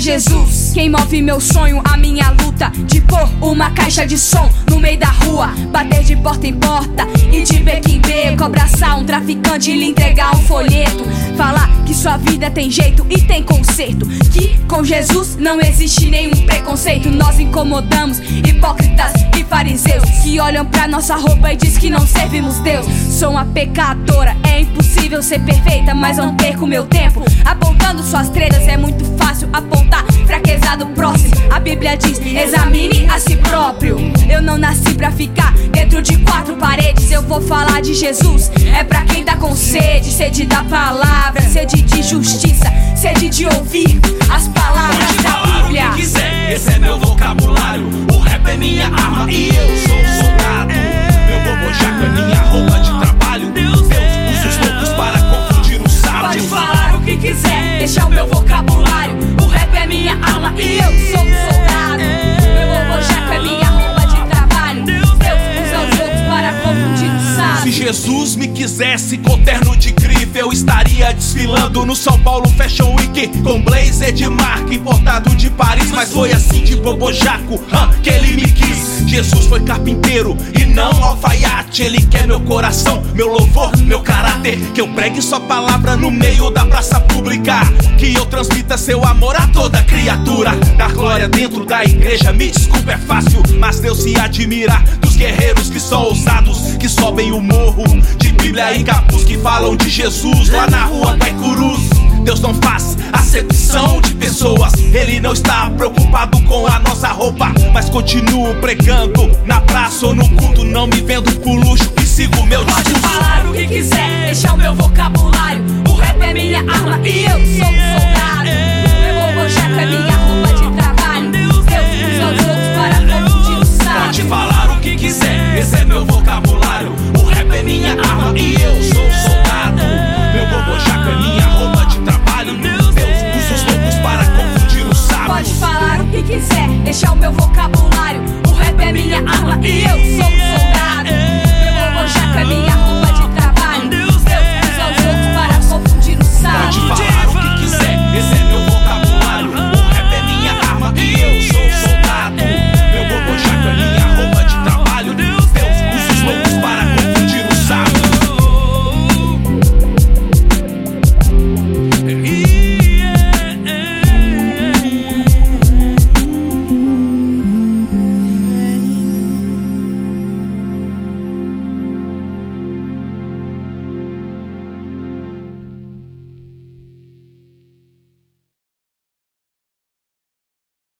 Jesus. Quem move meu sonho, a minha luta de pôr uma caixa de som no meio da rua, bater de porta em porta e de beco em beco, abraçar um traficante e lhe entregar um folheto, falar que sua vida tem jeito e tem conserto, que com Jesus não existe nenhum preconceito. Nós incomodamos hipócritas e fariseus que olham pra nossa roupa e diz que não servimos Deus. Sou uma pecadora, é impossível ser perfeita, mas não perco meu tempo apontando suas tretas. Próprio. Eu não nasci pra ficar dentro de quatro paredes. Eu vou falar de Jesus. É pra quem tá com sede, sede da palavra, sede de justiça, sede de ouvir as palavras Pode da Bíblia. o que quiser, esse é meu vocabulário. O rap é minha arma e eu sou soldado. Meu bobojaco é minha roupa de trabalho. Jesus me quisesse com terno de grife, eu estaria desfilando no São Paulo Fashion Week com blazer de marca importado de Paris. Mas foi assim de bobojaco hã, que ele me quis. Jesus foi carpinteiro e não alfaiate. Ele quer meu coração, meu louvor, meu caráter. Que eu pregue sua palavra no meio da praça pública. Que eu transmita seu amor a toda criatura. Dar glória dentro da igreja, me desculpa, é fácil. Mas Deus se admira dos guerreiros que são ousados, que sobem o morro de Bíblia e capuz, que falam de Jesus lá na rua Caicurus. Deus não faz acepção de pessoas, Ele não está preocupado com a nossa roupa, mas continuo pregando na praça ou no culto, não me vendo por luxo e sigo meu discurso. falar o que quiser, esse é o meu vocabulário. O rap é minha arma e eu sou deixar o meu vocabulário. O rap é minha arma e eu sou